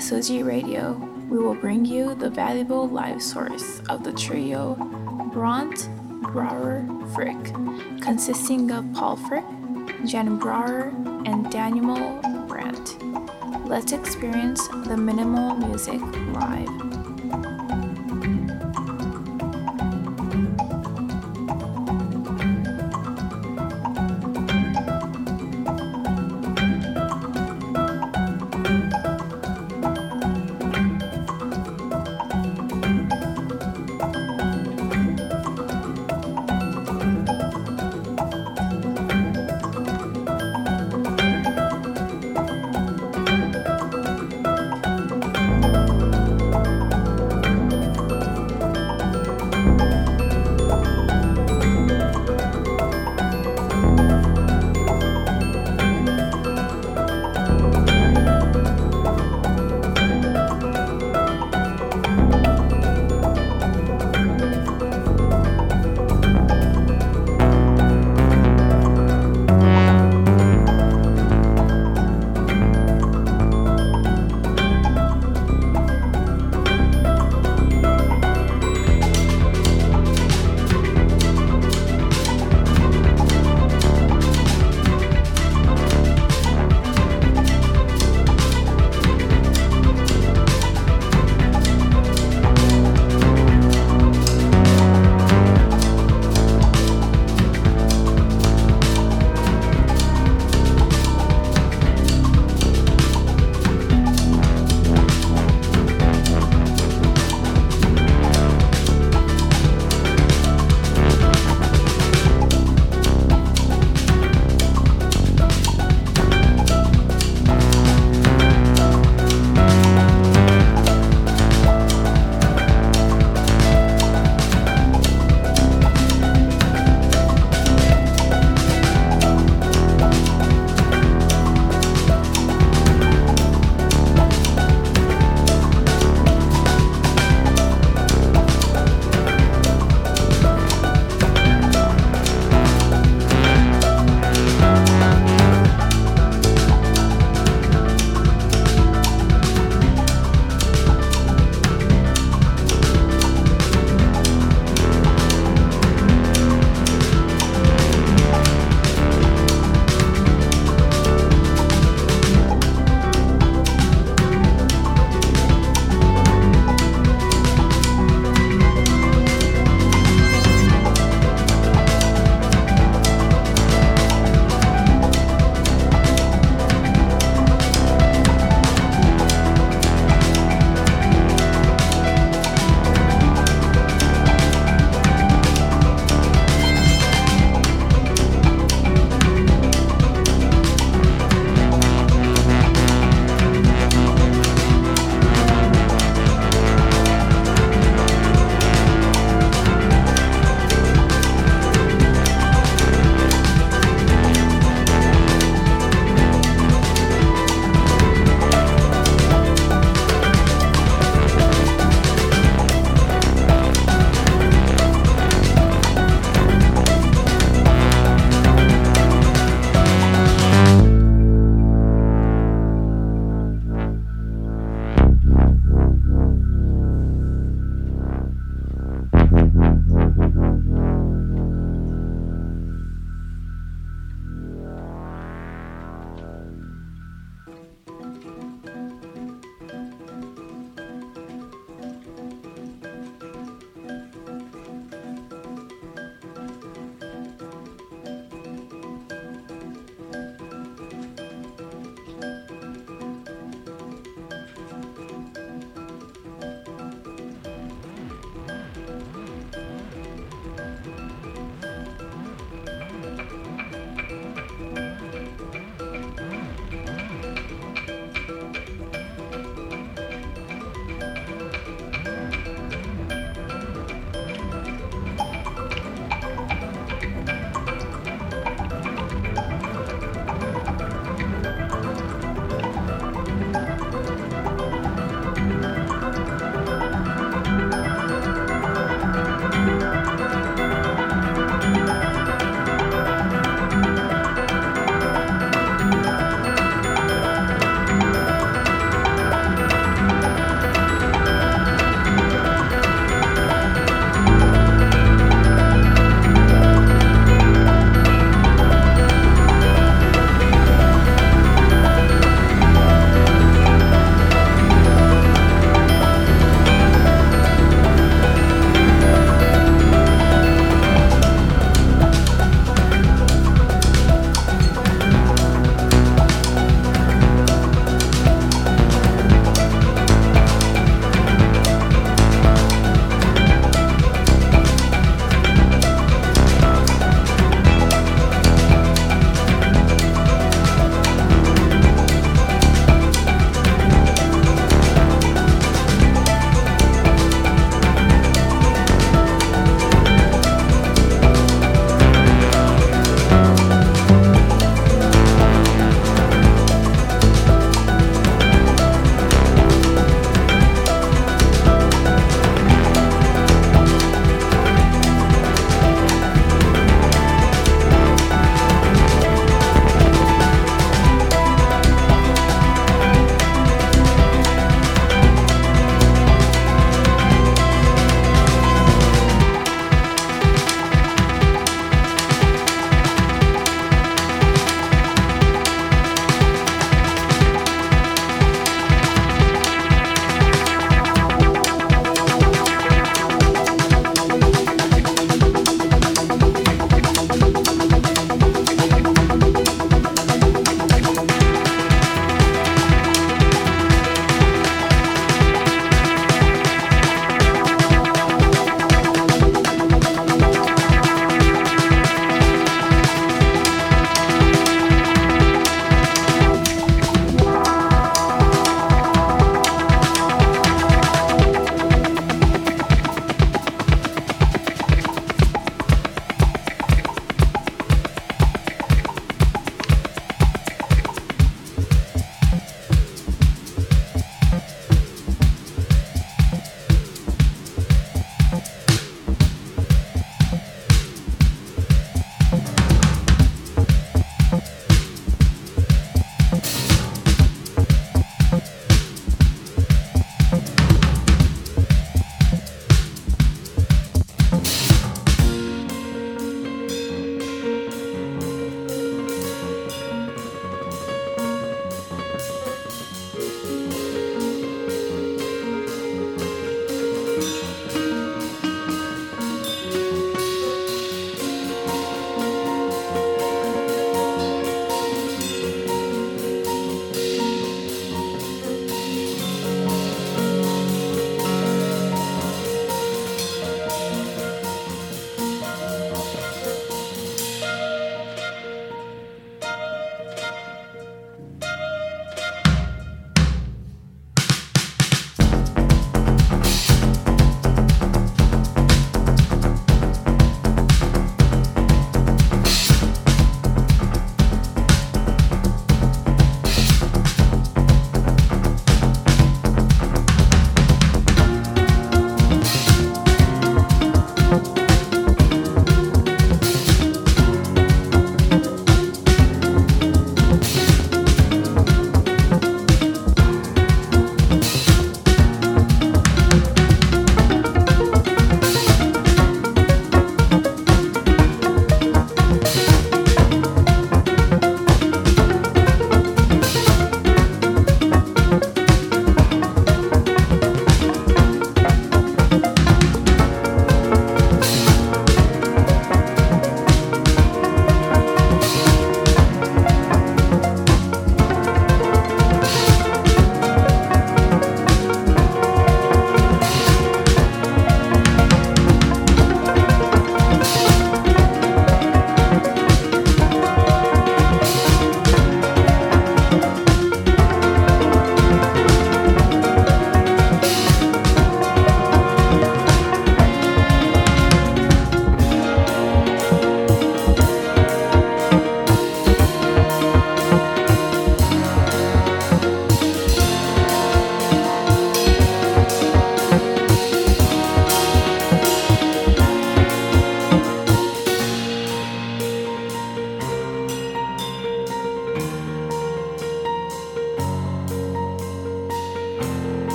SOG Radio, we will bring you the valuable live source of the trio Bront, Brouwer, Frick, consisting of Paul Frick, Jan Brouwer, and Daniel Brandt. Let's experience the minimal music live.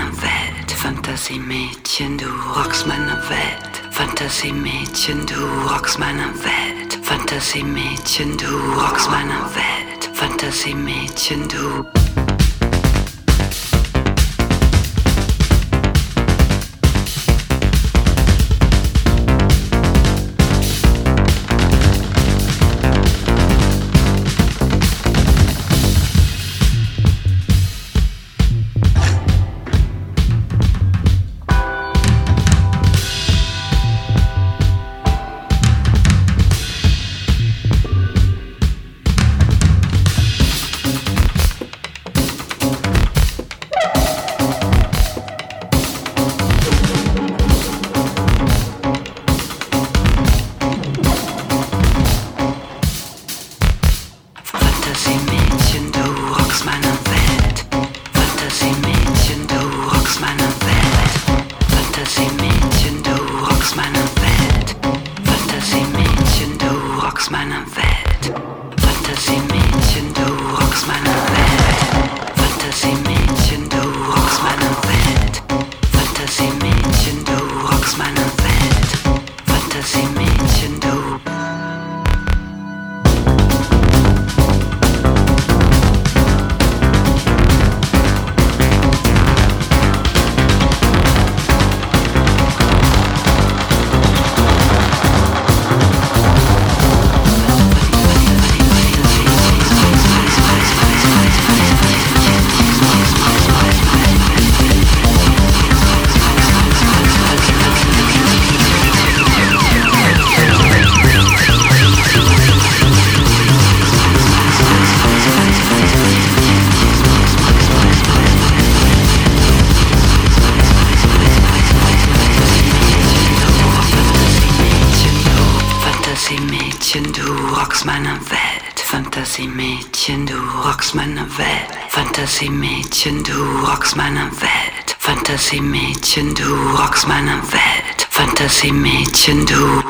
Meine Welt. Fantasiemädchen, du rockst meine Welt. Fantasiemädchen, du rockst meine Welt. Fantasiemädchen, du rockst meine Welt. Fantasiemädchen, du Fantasiemädchen, du rockst meine Welt. Fantasiemädchen, du rockst meine Welt. Fantasiemädchen, du